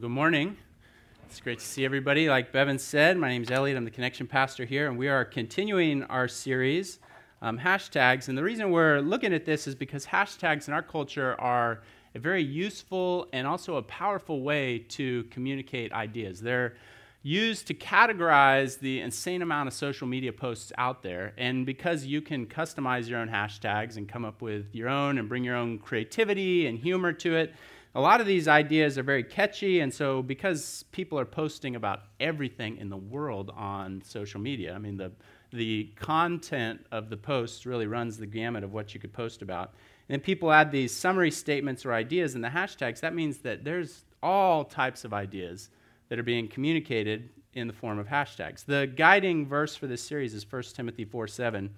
Good morning. It's great to see everybody. Like Bevan said, my name is Elliot. I'm the connection pastor here, and we are continuing our series, um, hashtags. And the reason we're looking at this is because hashtags in our culture are a very useful and also a powerful way to communicate ideas. They're used to categorize the insane amount of social media posts out there. And because you can customize your own hashtags and come up with your own and bring your own creativity and humor to it, a lot of these ideas are very catchy, and so because people are posting about everything in the world on social media, I mean, the, the content of the posts really runs the gamut of what you could post about. And then people add these summary statements or ideas in the hashtags. That means that there's all types of ideas that are being communicated in the form of hashtags. The guiding verse for this series is 1 Timothy 4 7.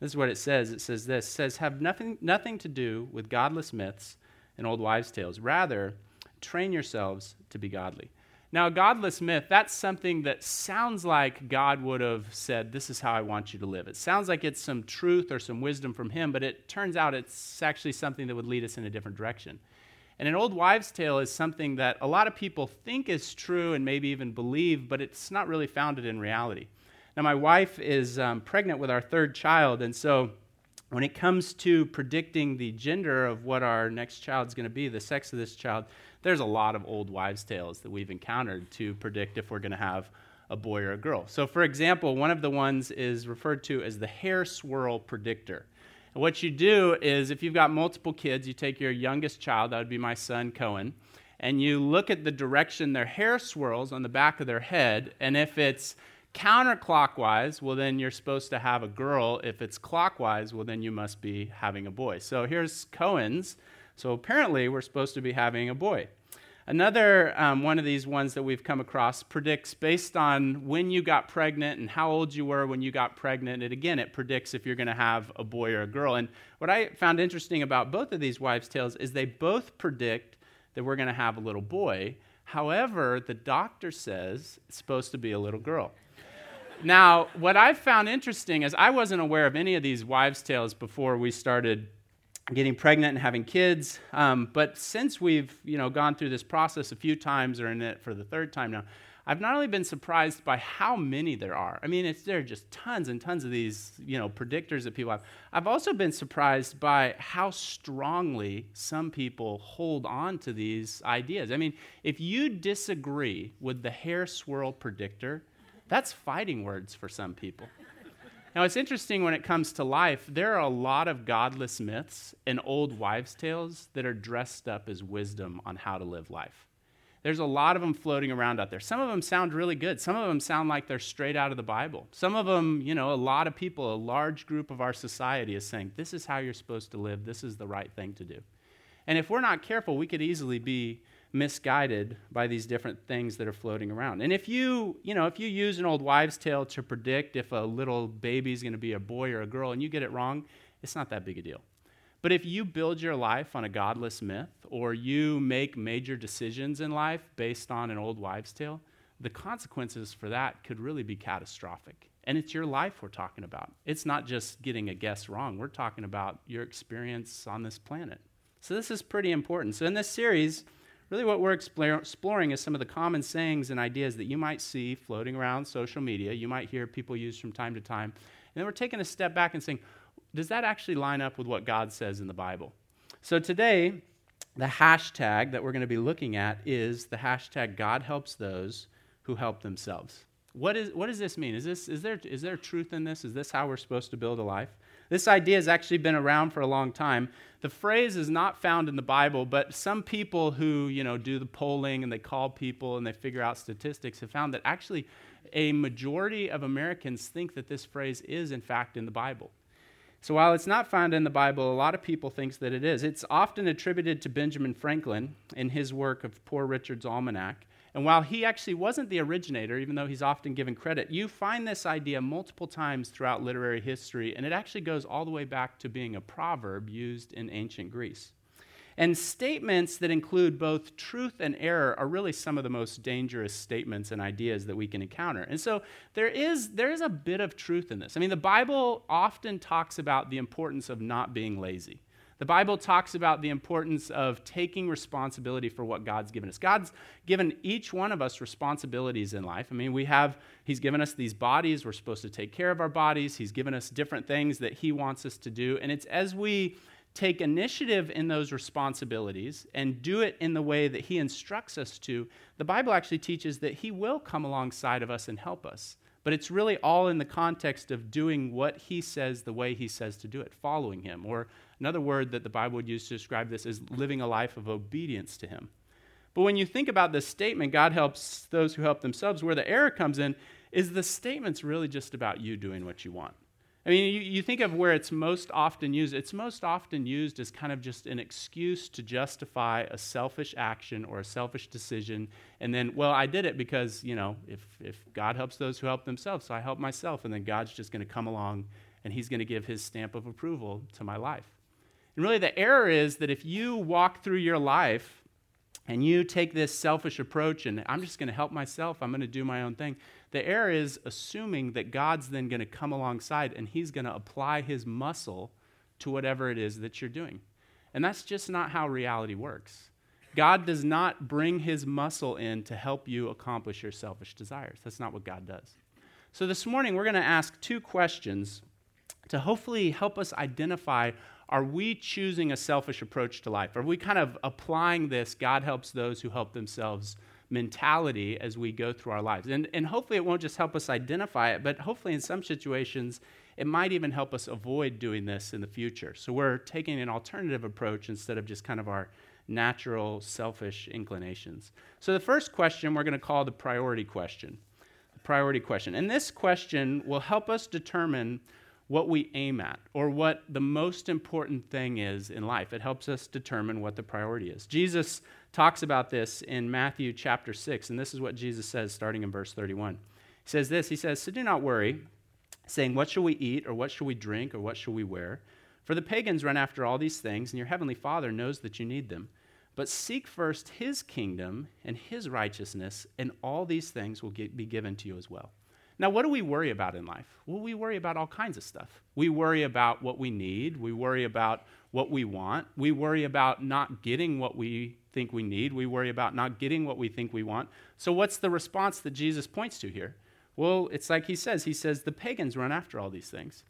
This is what it says. It says this says, Have nothing, nothing to do with godless myths and old wives' tales. Rather, train yourselves to be godly. Now, a godless myth, that's something that sounds like God would have said, This is how I want you to live. It sounds like it's some truth or some wisdom from Him, but it turns out it's actually something that would lead us in a different direction. And an old wives' tale is something that a lot of people think is true and maybe even believe, but it's not really founded in reality. Now, my wife is um, pregnant with our third child, and so when it comes to predicting the gender of what our next child is going to be, the sex of this child, there's a lot of old wives' tales that we've encountered to predict if we're going to have a boy or a girl. So, for example, one of the ones is referred to as the hair swirl predictor. And what you do is, if you've got multiple kids, you take your youngest child, that would be my son Cohen, and you look at the direction their hair swirls on the back of their head, and if it's counterclockwise, well, then you're supposed to have a girl. If it's clockwise, well, then you must be having a boy. So here's Cohen's. So apparently, we're supposed to be having a boy. Another um, one of these ones that we've come across predicts based on when you got pregnant and how old you were when you got pregnant. And again, it predicts if you're going to have a boy or a girl. And what I found interesting about both of these wives' tales is they both predict that we're going to have a little boy. However, the doctor says it's supposed to be a little girl. Now, what I found interesting is I wasn't aware of any of these wives' tales before we started getting pregnant and having kids. Um, but since we've you know gone through this process a few times, or in it for the third time now, I've not only been surprised by how many there are. I mean, there are just tons and tons of these you know predictors that people have. I've also been surprised by how strongly some people hold on to these ideas. I mean, if you disagree with the hair swirl predictor that's fighting words for some people. Now, it's interesting when it comes to life, there are a lot of godless myths and old wives' tales that are dressed up as wisdom on how to live life. There's a lot of them floating around out there. Some of them sound really good. Some of them sound like they're straight out of the Bible. Some of them, you know, a lot of people, a large group of our society is saying, this is how you're supposed to live, this is the right thing to do. And if we're not careful, we could easily be misguided by these different things that are floating around. And if you, you know, if you use an old wives' tale to predict if a little baby is going to be a boy or a girl and you get it wrong, it's not that big a deal. But if you build your life on a godless myth or you make major decisions in life based on an old wives' tale, the consequences for that could really be catastrophic. And it's your life we're talking about. It's not just getting a guess wrong. We're talking about your experience on this planet. So this is pretty important. So in this series, really what we're exploring is some of the common sayings and ideas that you might see floating around social media, you might hear people use from time to time. And then we're taking a step back and saying, does that actually line up with what God says in the Bible? So today, the hashtag that we're going to be looking at is the hashtag God helps those who help themselves. What, is, what does this mean? Is, this, is, there, is there truth in this? Is this how we're supposed to build a life? This idea has actually been around for a long time. The phrase is not found in the Bible, but some people who, you know, do the polling and they call people and they figure out statistics have found that actually a majority of Americans think that this phrase is in fact in the Bible. So while it's not found in the Bible, a lot of people thinks that it is. It's often attributed to Benjamin Franklin in his work of Poor Richard's Almanac. And while he actually wasn't the originator, even though he's often given credit, you find this idea multiple times throughout literary history, and it actually goes all the way back to being a proverb used in ancient Greece. And statements that include both truth and error are really some of the most dangerous statements and ideas that we can encounter. And so there is, there is a bit of truth in this. I mean, the Bible often talks about the importance of not being lazy. The Bible talks about the importance of taking responsibility for what God's given us. God's given each one of us responsibilities in life. I mean, we have, He's given us these bodies. We're supposed to take care of our bodies. He's given us different things that He wants us to do. And it's as we take initiative in those responsibilities and do it in the way that He instructs us to, the Bible actually teaches that He will come alongside of us and help us. But it's really all in the context of doing what He says the way He says to do it, following Him. Or another word that the Bible would use to describe this is living a life of obedience to Him. But when you think about this statement, God helps those who help themselves, where the error comes in is the statement's really just about you doing what you want. I mean, you, you, think of where it's most often used, it's most often used as kind of just an excuse to justify a selfish action or a selfish decision. And then, well, I did it because, you know, if, if God helps those who help themselves, so I help myself. And then God's just going to come along and he's going to give his stamp of approval to my life. And really, the error is that if you walk through your life and you take this selfish approach and I'm just going to help myself, I'm going to do my own thing, the error is assuming that God's then going to come alongside and he's going to apply his muscle to whatever it is that you're doing. And that's just not how reality works. God does not bring his muscle in to help you accomplish your selfish desires. That's not what God does. So this morning, we're going to ask two questions to hopefully help us identify are we choosing a selfish approach to life? Are we kind of applying this, God helps those who help themselves mentality as we go through our lives. And, and hopefully, it won't just help us identify it, but hopefully, in some situations, it might even help us avoid doing this in the future. So, we're taking an alternative approach instead of just kind of our natural, selfish inclinations. So, the first question we're going to call the priority question. The priority question. And this question will help us determine what we aim at or what the most important thing is in life. It helps us determine what the priority is. Jesus talks about this in Matthew chapter 6, and this is what Jesus says starting in verse 31. He says this He says, So do not worry, saying, What shall we eat, or what shall we drink, or what shall we wear? For the pagans run after all these things, and your heavenly Father knows that you need them. But seek first his kingdom and his righteousness, and all these things will be given to you as well. Now, what do we worry about in life? Well, we worry about all kinds of stuff. We worry about what we need, we worry about what we want, we worry about not getting what we think we need, we worry about not getting what we think we want. So, what's the response that Jesus points to here? Well, it's like he says, he says, the pagans run after all these things.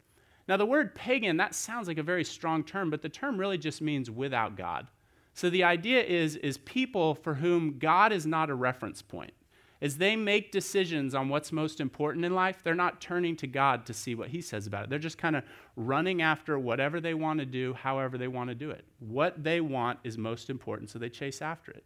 Now, the word pagan, that sounds like a very strong term, but the term really just means without God. So the idea is, is people for whom God is not a reference point. As they make decisions on what's most important in life, they're not turning to God to see what He says about it. They're just kind of running after whatever they want to do, however they want to do it. What they want is most important, so they chase after it.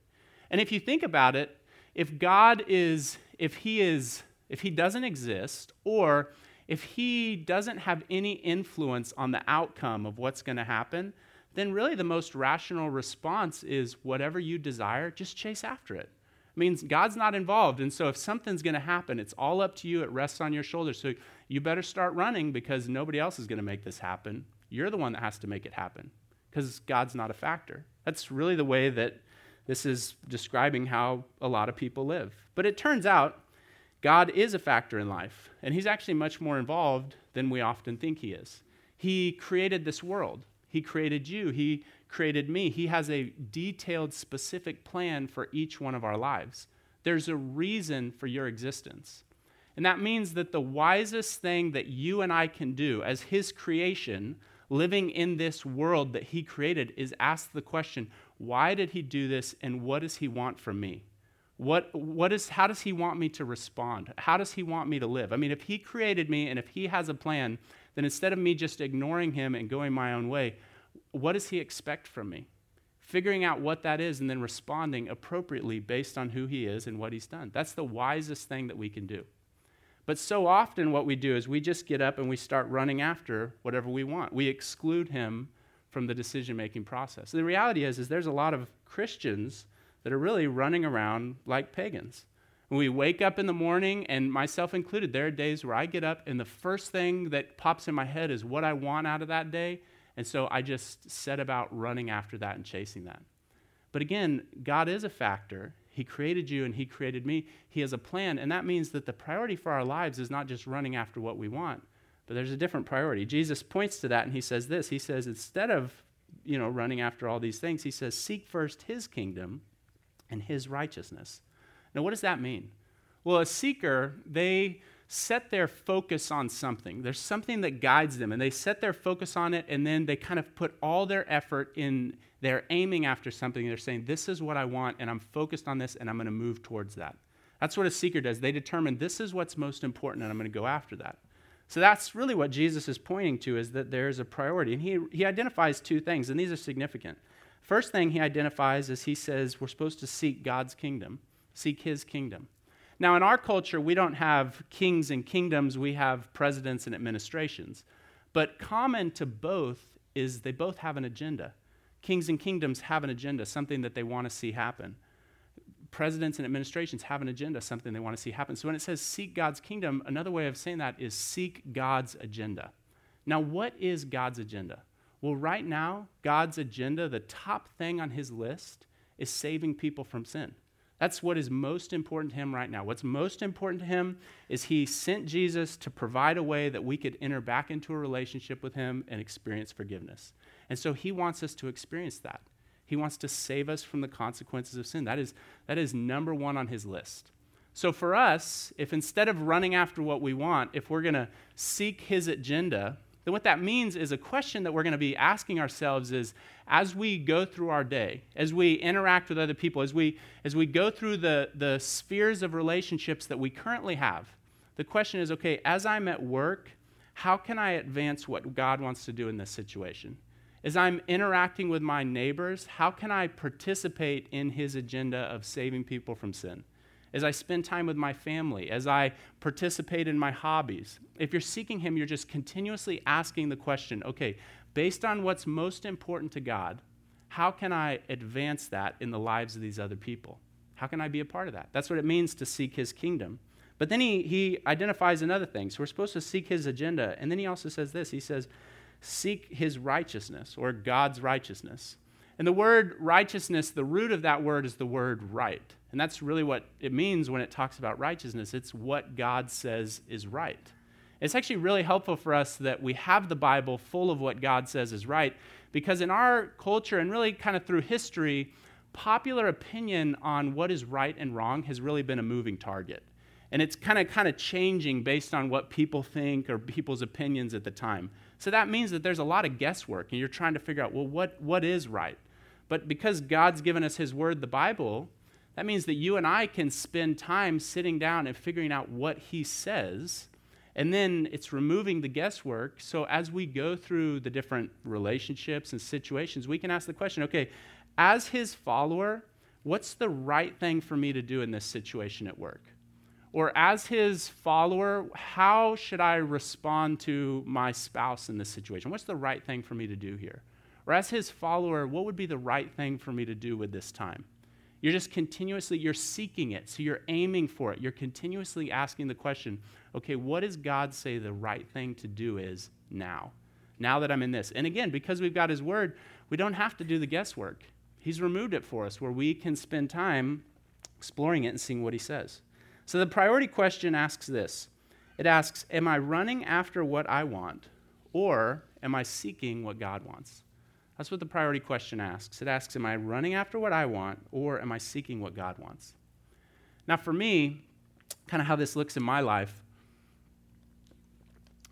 And if you think about it, if God is, if He is, if He doesn't exist, or if He doesn't have any influence on the outcome of what's going to happen, then really the most rational response is whatever you desire, just chase after it means God's not involved. And so if something's going to happen, it's all up to you. It rests on your shoulders. So you better start running because nobody else is going to make this happen. You're the one that has to make it happen because God's not a factor. That's really the way that this is describing how a lot of people live. But it turns out God is a factor in life, and He's actually much more involved than we often think He is. He created this world, He created you, He created me, He has a detailed, specific plan for each one of our lives. There's a reason for your existence. And that means that the wisest thing that you and I can do as His creation, living in this world that He created, is ask the question why did He do this and what does He want from me? What, what is, how does He want me to respond? How does He want me to live? I mean, if He created me and if He has a plan, then instead of me just ignoring Him and going my own way, what does he expect from me? Figuring out what that is and then responding appropriately based on who he is and what he's done. That's the wisest thing that we can do. But so often, what we do is we just get up and we start running after whatever we want. We exclude him from the decision making process. The reality is, is there's a lot of Christians that are really running around like pagans. When we wake up in the morning, and myself included, there are days where I get up and the first thing that pops in my head is what I want out of that day. And so I just set about running after that and chasing that. But again, God is a factor. He created you and He created me. He has a plan. And that means that the priority for our lives is not just running after what we want, but there's a different priority. Jesus points to that and He says this He says, instead of you know, running after all these things. He says, Seek first his kingdom and his righteousness. Now, what does that mean? Well, a seeker, they set their focus on something. There's something that guides them, and they set their focus on it, and then they kind of put all their effort in, they're aiming after something. They're saying, This is what I want, and I'm focused on this, and I'm going to move towards that. That's what a seeker does. They determine this is what's most important, and I'm going to go after that. So that's really what Jesus is pointing to is that there's a priority. And he, he identifies two things, and these are significant. First thing he identifies is he says we're supposed to seek God's kingdom, seek his kingdom. Now, in our culture, we don't have kings and kingdoms, we have presidents and administrations. But common to both is they both have an agenda. Kings and kingdoms have an agenda, something that they want to see happen presidents and administrations have an agenda, something they want to see happen. So when it says seek God's kingdom, another way of saying that is seek God's agenda. Now, what is God's agenda? Well, right now, God's agenda, the top thing on his list, is saving people from sin. That's what is most important to him right now. What's most important to him is he sent Jesus to provide a way that we could enter back into a relationship with him and experience forgiveness. And so he wants us to experience that. He wants to save us from the consequences of sin. That is, that is number one on his list. So for us, if instead of running after what we want, if we're going to seek his agenda, then what that means is a question that we're going to be asking ourselves is as we go through our day, as we interact with other people, as we, as we go through the, the spheres of relationships that we currently have, the question is okay, as I'm at work, how can I advance what God wants to do in this situation? As I'm interacting with my neighbors, how can I participate in his agenda of saving people from sin? As I spend time with my family, as I participate in my hobbies, if you're seeking him, you're just continuously asking the question okay, based on what's most important to God, how can I advance that in the lives of these other people? How can I be a part of that? That's what it means to seek his kingdom. But then he, he identifies another thing. So we're supposed to seek his agenda. And then he also says this he says, seek his righteousness or God's righteousness. And the word righteousness, the root of that word is the word right. And that's really what it means when it talks about righteousness. It's what God says is right. It's actually really helpful for us that we have the Bible full of what God says is right, because in our culture and really kind of through history, popular opinion on what is right and wrong has really been a moving target. And it's kind of kind of changing based on what people think or people's opinions at the time. So that means that there's a lot of guesswork, and you're trying to figure out, well, what, what is right? But because God's given us His Word, the Bible, that means that you and I can spend time sitting down and figuring out what He says. And then it's removing the guesswork. So as we go through the different relationships and situations, we can ask the question okay, as His follower, what's the right thing for me to do in this situation at work? Or as his follower, how should I respond to my spouse in this situation? What's the right thing for me to do here? Or as his follower, what would be the right thing for me to do with this time? You're just continuously, you're seeking it. So you're aiming for it. You're continuously asking the question, okay, what does God say the right thing to do is now? Now that I'm in this. And again, because we've got his word, we don't have to do the guesswork. He's removed it for us where we can spend time exploring it and seeing what he says. So the priority question asks this it asks, Am I running after what I want, or am I seeking what God wants? That's what the priority question asks. It asks, Am I running after what I want, or am I seeking what God wants? Now, for me, kind of how this looks in my life,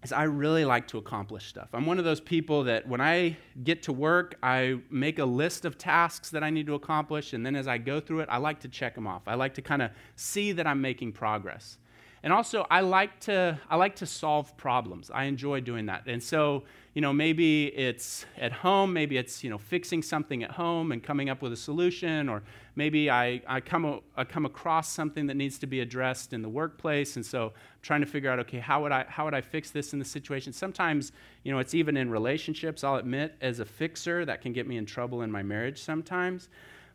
is I really like to accomplish stuff. I'm one of those people that when I get to work, I make a list of tasks that I need to accomplish, and then as I go through it, I like to check them off. I like to kind of see that I'm making progress. And also, I like to I like to solve problems. I enjoy doing that. And so, you know, maybe it's at home, maybe it's you know fixing something at home and coming up with a solution, or maybe I I come I come across something that needs to be addressed in the workplace, and so I'm trying to figure out okay how would I how would I fix this in the situation. Sometimes you know it's even in relationships. I'll admit as a fixer that can get me in trouble in my marriage sometimes,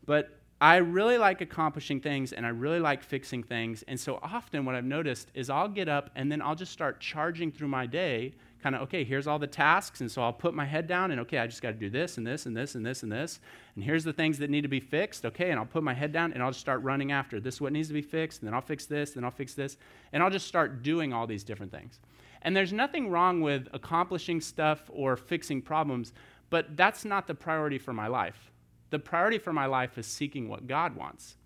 but I really like accomplishing things and I really like fixing things. And so often, what I've noticed is I'll get up and then I'll just start charging through my day, kind of, okay, here's all the tasks. And so I'll put my head down and, okay, I just got to do this and this and this and this and this. And here's the things that need to be fixed. Okay, and I'll put my head down and I'll just start running after. This is what needs to be fixed. And then I'll fix this. Then I'll fix this. And I'll just start doing all these different things. And there's nothing wrong with accomplishing stuff or fixing problems, But that's not the priority for my life. The priority for my life is seeking what God wants.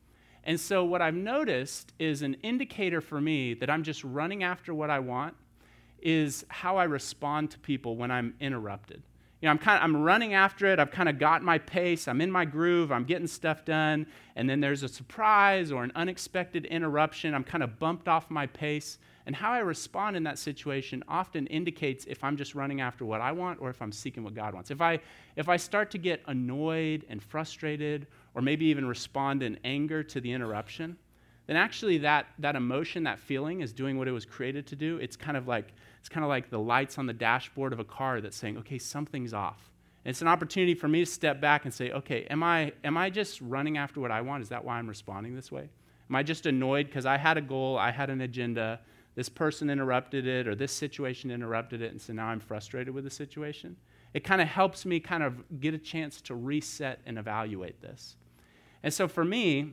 And so, what I've noticed is an indicator for me that I'm just running after what I want is how I respond to people when I'm interrupted. You know, I'm kind of I'm running after it. I've kind of got my pace. I'm in my groove. I'm getting stuff done. And then there's a surprise or an unexpected interruption. I'm kind of bumped off my pace. And how I respond in that situation often indicates if I'm just running after what I want or if I'm seeking what God wants. If I if I start to get annoyed and frustrated or maybe even respond in anger to the interruption, then actually that that emotion, that feeling is doing what it was created to do. It's kind of like it's kind of like the lights on the dashboard of a car that's saying, okay, something's off. And it's an opportunity for me to step back and say, okay, am I, am I just running after what I want? Is that why I'm responding this way? Am I just annoyed because I had a goal, I had an agenda, this person interrupted it, or this situation interrupted it, and so now I'm frustrated with the situation? It kind of helps me kind of get a chance to reset and evaluate this. And so for me,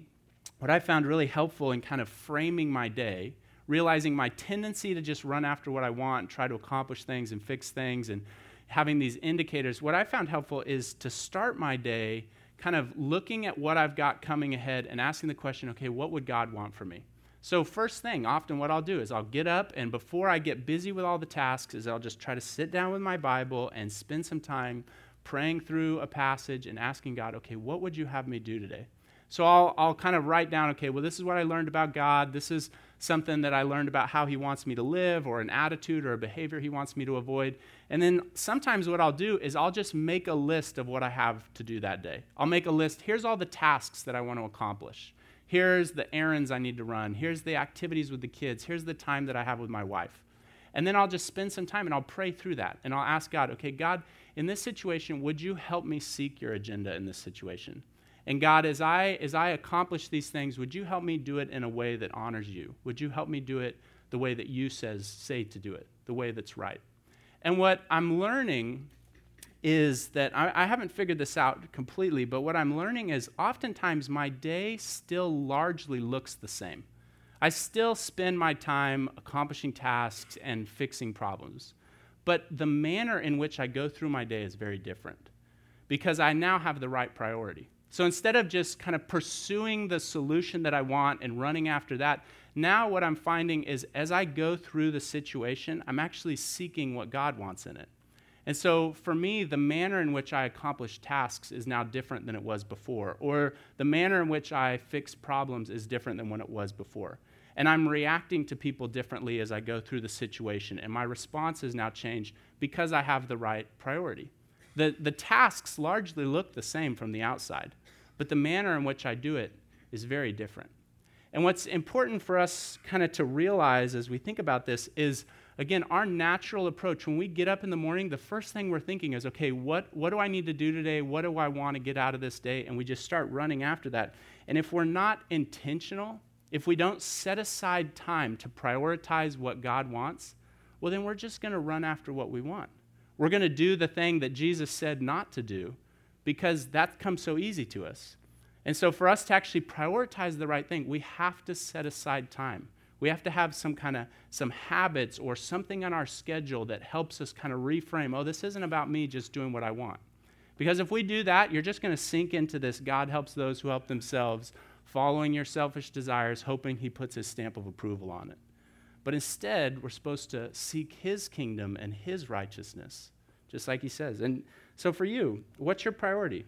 what I found really helpful in kind of framing my day realizing my tendency to just run after what I want and try to accomplish things and fix things and having these indicators, what I found helpful is to start my day kind of looking at what I've got coming ahead and asking the question, okay, what would God want for me? So, first thing, often what I'll do is I'll get up, and before I get busy with all the tasks, is I'll just try to sit down with my Bible and spend some time praying through a passage and asking God, okay, what would you have me do today? So I'll, I'll kind of write down, okay, well, this is what I learned about God. This is something that I learned about how He wants me to live, or an attitude or a behavior He wants me to avoid. And then sometimes what I'll do is I'll just make a list of what I have to do that day. I'll make a list. Here's all the tasks that I want to accomplish. Here's the errands I need to run. Here's the activities with the kids. Here's the time that I have with my wife. And then I'll just spend some time and I'll pray through that. And I'll ask God, okay, God, in this situation, would you help me seek your agenda in this situation? And God, as I, as I accomplish these things, would you help me do it in a way that honors you? Would you help me do it the way that you says, say to do it, the way that's right? And what I'm learning is that I, I haven't figured this out completely, but what I'm learning is oftentimes my day still largely looks the same. I still spend my time accomplishing tasks and fixing problems. But the manner in which I go through my day is very different because I now have the right priority. So instead of just kind of pursuing the solution that I want and running after that, now what I'm finding is as I go through the situation, I'm actually seeking what God wants in it. And so for me, the manner in which I accomplish tasks is now different than it was before, or the manner in which I fix problems is different than when it was before. And I'm reacting to people differently as I go through the situation, and my response has now changed because I have the right priority. The, the tasks largely look the same from the outside, but the manner in which I do it is very different. And what's important for us kind of to realize as we think about this is again, our natural approach when we get up in the morning, the first thing we're thinking is, okay, what, what do I need to do today? What do I want to get out of this day? And we just start running after that. And if we're not intentional, if we don't set aside time to prioritize what God wants, well, then we're just going to run after what we want. We're going to do the thing that Jesus said not to do because that comes so easy to us. And so, for us to actually prioritize the right thing, we have to set aside time. We have to have some kind of some habits or something on our schedule that helps us kind of reframe, oh, this isn't about me just doing what I want. Because if we do that, you're just going to sink into this God helps those who help themselves, following your selfish desires, hoping he puts his stamp of approval on it. But instead, we're supposed to seek his kingdom and his righteousness, just like he says. And so for you, what's your priority?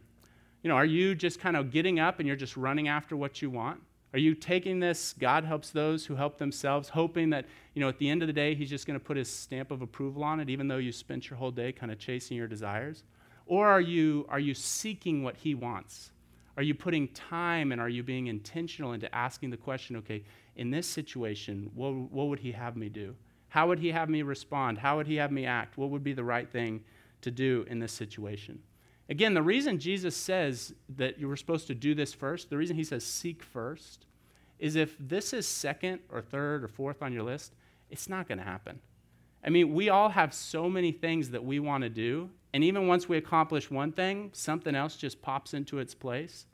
You know, are you just kind of getting up and you're just running after what you want? Are you taking this, God helps those who help themselves, hoping that, you know, at the end of the day, he's just going to put his stamp of approval on it, even though you spent your whole day kind of chasing your desires? Or are you, are you seeking what he wants? Are you putting time and are you being intentional into asking the question, okay, in this situation, what, what would he have me do? How would he have me respond? How would he have me act? What would be the right thing to do in this situation? Again, the reason Jesus says that you were supposed to do this first, the reason he says seek first, is if this is second or third or fourth on your list, it's not going to happen. I mean, we all have so many things that we want to do, and even once we accomplish one thing, something else just pops into its place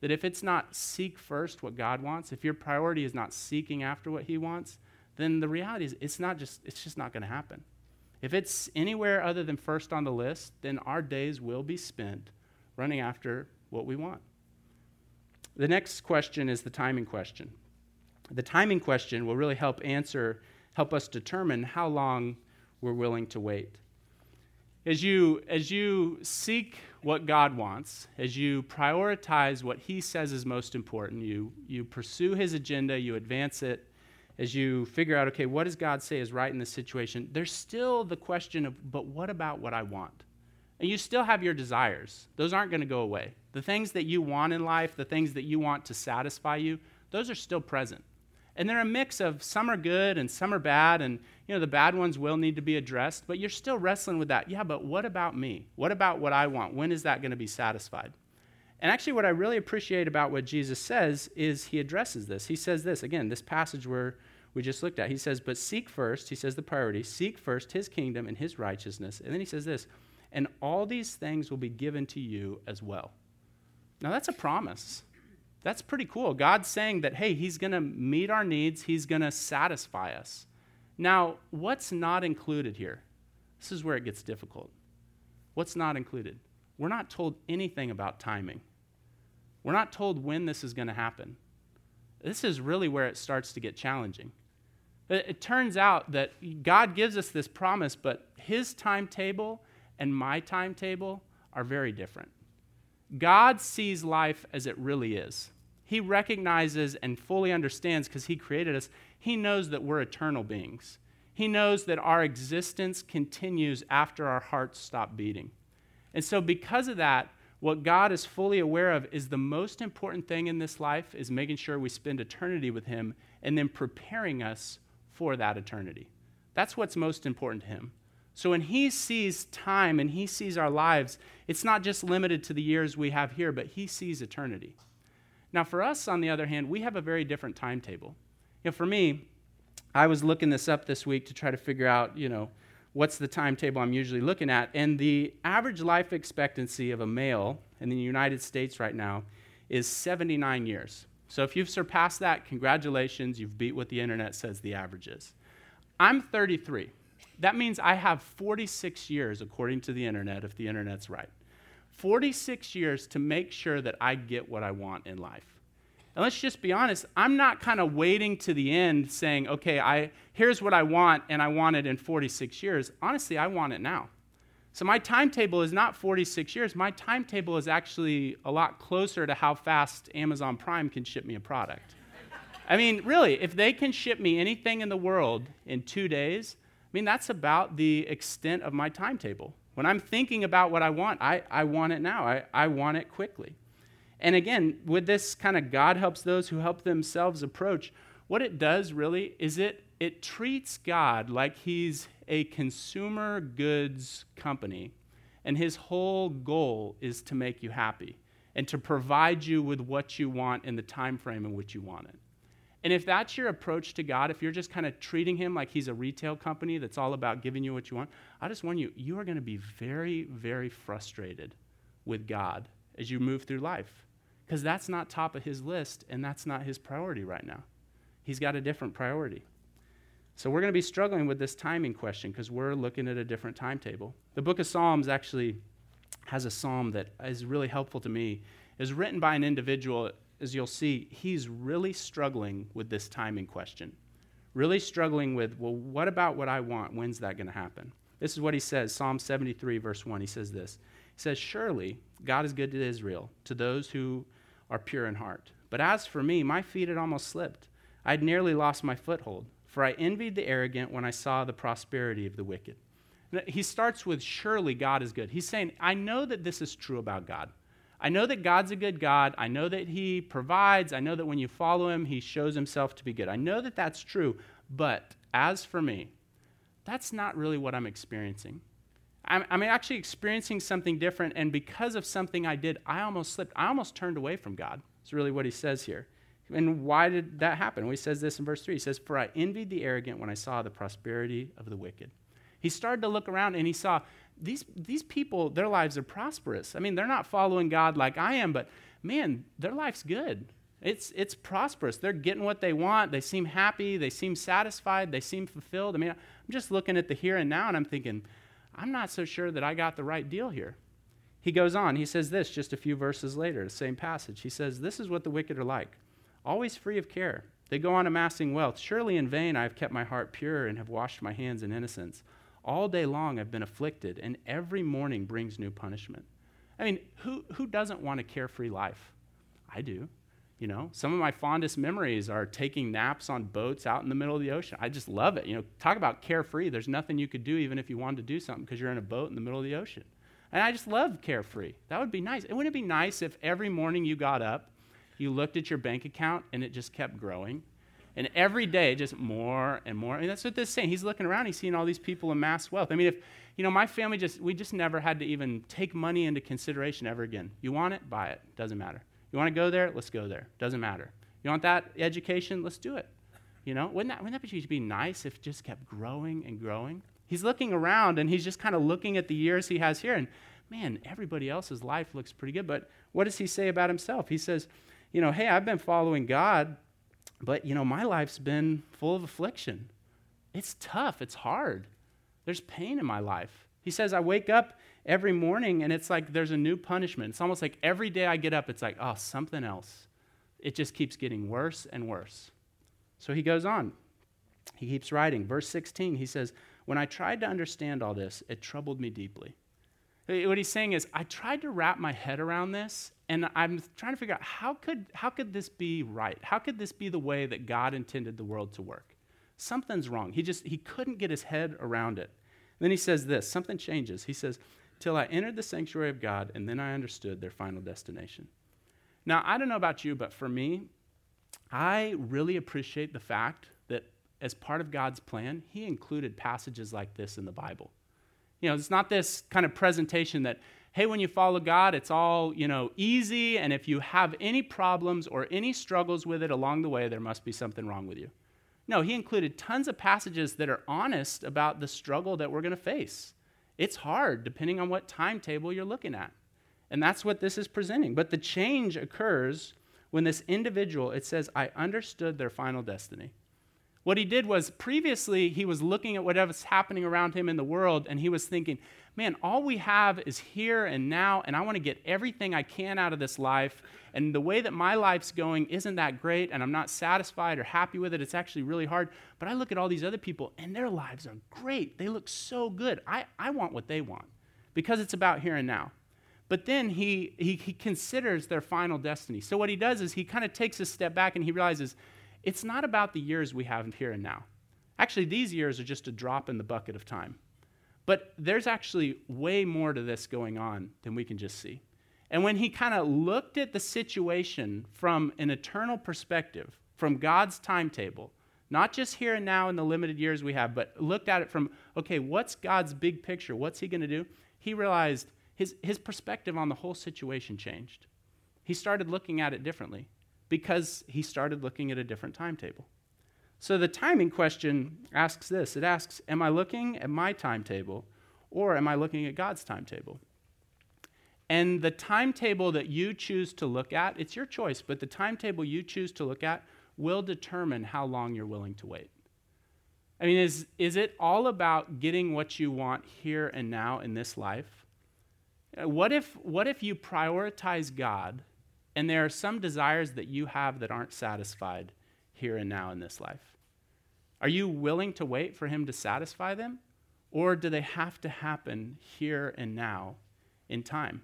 that if it's not seek first what God wants, if your priority is not seeking after what He wants, then the reality is it's not just it's just not going to happen. If it's anywhere other than first on the list, then our days will be spent running after what we want. The next question is the timing question. The timing question will really help answer, help us determine how long we're willing to wait. As you, as you seek what God wants, as you prioritize what He says is most important, you, you pursue His agenda, you advance it, as you figure out, okay, what does God say is right in this situation, there's still the question of, but what about what I want? And you still have your desires. Those aren't going to go away. The things that you want in life, the things that you want to satisfy you, those are still present. And they're a mix of some are good and some are bad, and you know the bad ones will need to be addressed, but you're still wrestling with that. Yeah, but what about me? What about what I want? When is that going to be satisfied? And actually, what I really appreciate about what Jesus says is he addresses this. He says this again, this passage where we just looked at. He says, But seek first, he says the priority, seek first his kingdom and his righteousness. And then he says this, and all these things will be given to you as well. Now, that's a promise. That's pretty cool. God's saying that, hey, he's going to meet our needs, he's going to satisfy us. Now, what's not included here? This is where it gets difficult. What's not included? We're not told anything about timing. We're not told when this is going to happen. This is really where it starts to get challenging. It turns out that God gives us this promise, but his timetable and my timetable are very different. God sees life as it really is. He recognizes and fully understands because he created us. He knows that we're eternal beings. He knows that our existence continues after our hearts stop beating. And so, because of that, what God is fully aware of is the most important thing in this life is making sure we spend eternity with Him and then preparing us for that eternity. That's what's most important to Him. So when He sees time and He sees our lives, it's not just limited to the years we have here, but He sees eternity. Now, for us, on the other hand, we have a very different timetable. You know, for me, I was looking this up this week to try to figure out, you know, what's the timetable I'm usually looking at. And the average life expectancy of a male in the United States right now is 79 years. So if you've surpassed that, congratulations, you've beat what the internet says the average is. I'm 33. That means I have 46 years, according to the internet, if the internet's right. 46 years to make sure that I get what I want in life. And let's just be honest, I'm not kind of waiting to the end saying, okay, I, here's what I want, and I want it in 46 years. Honestly, I want it now. So my timetable is not 46 years. My timetable is actually a lot closer to how fast Amazon Prime can ship me a product. I mean, really, if they can ship me anything in the world in two days, I mean, that's about the extent of my timetable. When I'm thinking about what I want, I, I want it now. I, I want it quickly. And again, with this kind of God helps those who help themselves approach, what it does really is it, it treats God like he's a consumer goods company, and his whole goal is to make you happy and to provide you with what you want in the time frame in which you want it. And if that's your approach to God, if you're just kind of treating him like he's a retail company that's all about giving you what you want, I just warn you, you are going to be very, very frustrated with God as you move through life because that's not top of his list and that's not his priority right now. He's got a different priority. So we're going to be struggling with this timing question because we're looking at a different timetable. The book of Psalms actually has a psalm that is really helpful to me. It's written by an individual, as you'll see, he's really struggling with this timing question. Really struggling with, well, what about what I want? When's that going to happen? This is what he says Psalm 73, verse 1. He says this says, Surely God is good to Israel, to those who are pure in heart. But as for me, my feet had almost slipped. I had nearly lost my foothold, for I envied the arrogant when I saw the prosperity of the wicked. He starts with, Surely God is good. He's saying, I know that this is true about God. I know that God's a good God. I know that He provides. I know that when you follow Him, He shows Himself to be good. I know that that's true. But as for me, that's not really what I'm experiencing. I'm, I'm actually experiencing something different, and because of something I did, I almost slipped. I almost turned away from God. It's really what he says here. And why did that happen? Well, he says this in verse 3. He says, For I envied the arrogant when I saw the prosperity of the wicked. He started to look around and he saw these, these people, their lives are prosperous. I mean, they're not following God like I am, but man, their life's good. It's, it's prosperous. They're getting what they want. They seem happy. They seem satisfied. They seem fulfilled. I mean, I'm just looking at the here and now and I'm thinking, I'm not so sure that I got the right deal here. He goes on. He says this just a few verses later, the same passage. He says, This is what the wicked are like, always free of care. They go on amassing wealth. Surely in vain I have kept my heart pure and have washed my hands in innocence. All day long I've been afflicted, and every morning brings new punishment. I mean, who, who doesn't want a carefree life? I do. You know, some of my fondest memories are taking naps on boats out in the middle of the ocean. I just love it. You know, talk about carefree. There's nothing you could do even if you wanted to do something because you're in a boat in the middle of the ocean. And I just love carefree. That would be nice. And wouldn't it be nice if every morning you got up, you looked at your bank account and it just kept growing? And every day, just more and more. And that's what this is saying. He's looking around, he's seeing all these people amass wealth. I mean, if, you know, my family just, we just never had to even take money into consideration ever again. You want it? Buy it. Doesn't matter. You want to go there? Let's go there. Doesn't matter. You want that education? Let's do it. You know, wouldn't that, wouldn't that be nice if just kept growing and growing? He's looking around and he's just kind of looking at the years he has here. And man, everybody else's life looks pretty good. But what does he say about himself? He says, you know, hey, I've been following God, but, you know, my life's been full of affliction. It's tough, it's hard. There's pain in my life. He says, I wake up every morning and it's like there's a new punishment. It's almost like every day I get up, it's like, oh, something else. It just keeps getting worse and worse. So he goes on. He keeps writing. Verse 16, he says, When I tried to understand all this, it troubled me deeply. What he's saying is, I tried to wrap my head around this, and I'm trying to figure out how could, how could this be right? How could this be the way that God intended the world to work? Something's wrong. He just he couldn't get his head around it. Then he says this, something changes. He says, till I entered the sanctuary of God, and then I understood their final destination. Now, I don't know about you, but for me, I really appreciate the fact that as part of God's plan, He included passages like this in the Bible. You know, it's not this kind of presentation that, hey, when you follow God, it's all, you know, easy, and if you have any problems or any struggles with it along the way, there must be something wrong with you. No, he included tons of passages that are honest about the struggle that we're going to face. It's hard depending on what timetable you're looking at. And that's what this is presenting. But the change occurs when this individual, it says, I understood their final destiny. What he did was previously he was looking at whatever's happening around him in the world and he was thinking, man, all we have is here and now, and I want to get everything I can out of this life. And the way that my life's going isn't that great, and I'm not satisfied or happy with it. It's actually really hard. But I look at all these other people, and their lives are great. They look so good. I, I want what they want because it's about here and now. But then he, he, he considers their final destiny. So what he does is he kind of takes a step back and he realizes it's not about the years we have here and now. Actually, these years are just a drop in the bucket of time. But there's actually way more to this going on than we can just see. And when he kind of looked at the situation from an eternal perspective, from God's timetable, not just here and now in the limited years we have, but looked at it from, okay, what's God's big picture? What's he going to do? He realized his, his perspective on the whole situation changed. He started looking at it differently because he started looking at a different timetable. So the timing question asks this it asks, Am I looking at my timetable or am I looking at God's timetable? And the timetable that you choose to look at, it's your choice, but the timetable you choose to look at will determine how long you're willing to wait. I mean, is, is it all about getting what you want here and now in this life? Uh, what if, what if you prioritize God and there are some desires that you have that aren't satisfied here and now in this life? Are you willing to wait for Him to satisfy them? Or do they have to happen here and now in time?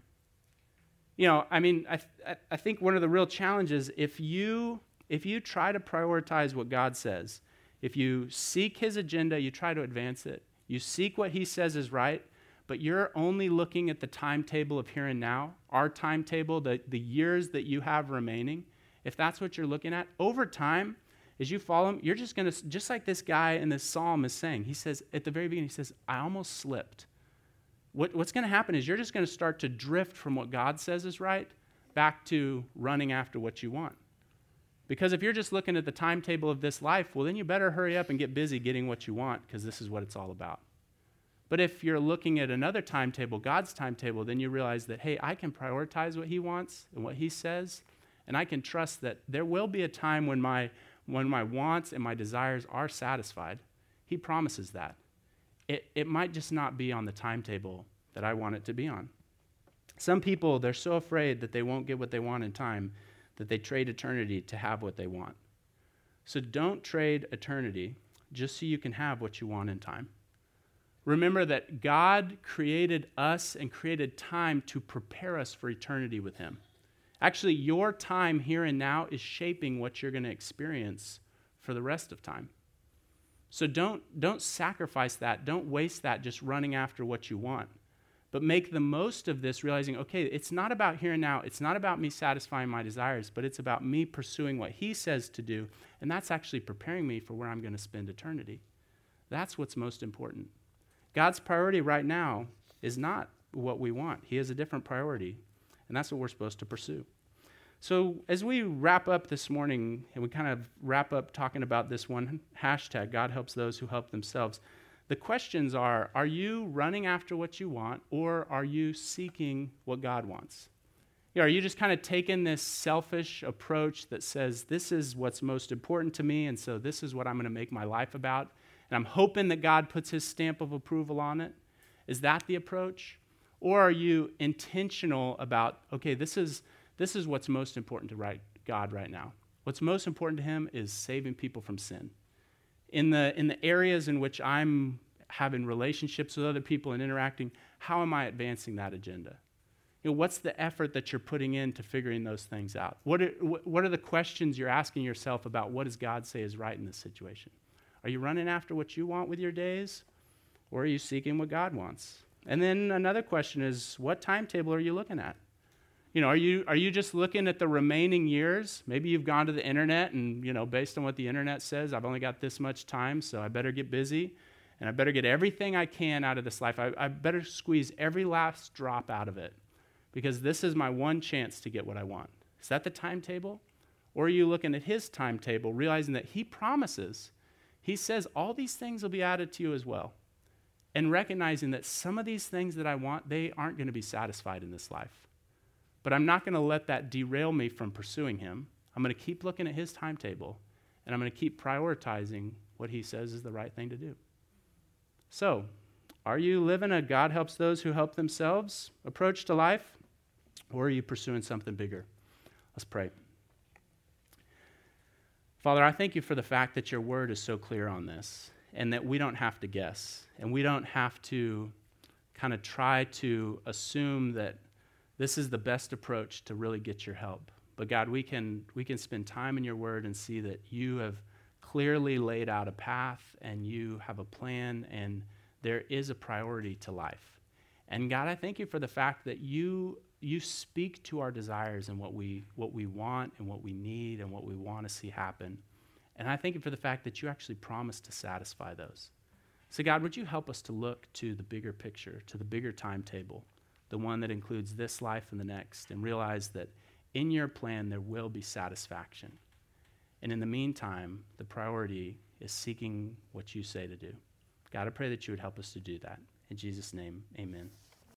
You know, I mean, I, th- I think one of the real challenges, if you, if you try to prioritize what God says, if you seek His agenda, you try to advance it, you seek what He says is right, but you're only looking at the timetable of here and now, our timetable, the, the years that you have remaining, if that's what you're looking at, over time, as you follow him, you're just going to, just like this guy in this psalm is saying, he says, at the very beginning, he says, I almost slipped. What, what's going to happen is you're just going to start to drift from what God says is right back to running after what you want. Because if you're just looking at the timetable of this life, well, then you better hurry up and get busy getting what you want because this is what it's all about. But if you're looking at another timetable, God's timetable, then you realize that, hey, I can prioritize what He wants and what He says And I can trust that there will be a time when my, when my wants and my desires are satisfied. He promises that. It, it might just not be on the timetable that I want it to be on. Some people, they're so afraid that they won't get what they want in time that they trade eternity to have what they want. So don't trade eternity just so you can have what you want in time. Remember that God created us and created time to prepare us for eternity with Him. Actually, your time here and now is shaping what you're going to experience for the rest of time. So don't, don't sacrifice that. Don't waste that just running after what you want. But make the most of this, realizing, okay, it's not about here and now. It's not about me satisfying my desires, but it's about me pursuing what He says to do. And that's actually preparing me for where I'm going to spend eternity. That's what's most important. God's priority right now is not what we want, He has a different priority, and that's what we're supposed to pursue. So, as we wrap up this morning, and we kind of wrap up talking about this one hashtag, God helps those who help themselves, the questions are Are you running after what you want, or are you seeking what God wants? You know, are you just kind of taking this selfish approach that says, This is what's most important to me, and so this is what I'm going to make my life about? And I'm hoping that God puts his stamp of approval on it? Is that the approach? Or are you intentional about, okay, this is, this is what's most important to right, God right now? What's most important to him is saving people from sin. In the, in the areas in which I'm having relationships with other people and interacting, how am I advancing that agenda? You know, what's the effort that you're putting into figuring those things out? What are, what are the questions you're asking yourself about what does God say is right in this situation? Are you running after what you want with your days? Or are you seeking what God wants? And then another question is what timetable are you looking at? You know, are you, are you just looking at the remaining years? Maybe you've gone to the internet and, you know, based on what the internet says, I've only got this much time, so I better get busy and I better get everything I can out of this life. I, I better squeeze every last drop out of it because this is my one chance to get what I want. Is that the timetable? Or are you looking at his timetable, realizing that he promises he says, All these things will be added to you as well. And recognizing that some of these things that I want, they aren't going to be satisfied in this life. But I'm not going to let that derail me from pursuing Him. I'm going to keep looking at His timetable, and I'm going to keep prioritizing what He says is the right thing to do. So, are you living a God helps those who help themselves approach to life? Or are you pursuing something bigger? Let's pray. Father, I thank you for the fact that your word is so clear on this and that we don't have to guess and we don't have to kind of try to assume that this is the best approach to really get your help. But God, we can, we can spend time in your word and see that you have clearly laid out a path and you have a plan and there is a priority to life. And God, I thank you for the fact that you you speak to our desires and what we, what we want and what we need and what we want to see happen. And I thank you for the fact that you actually promise to satisfy those. So, God, would you help us to look to the bigger picture, to the bigger timetable, the one that includes this life and the next, and realize that in your plan there will be satisfaction. And in the meantime, the priority is seeking what you say to do. God, I pray that you would help us to do that. In Jesus' name, amen.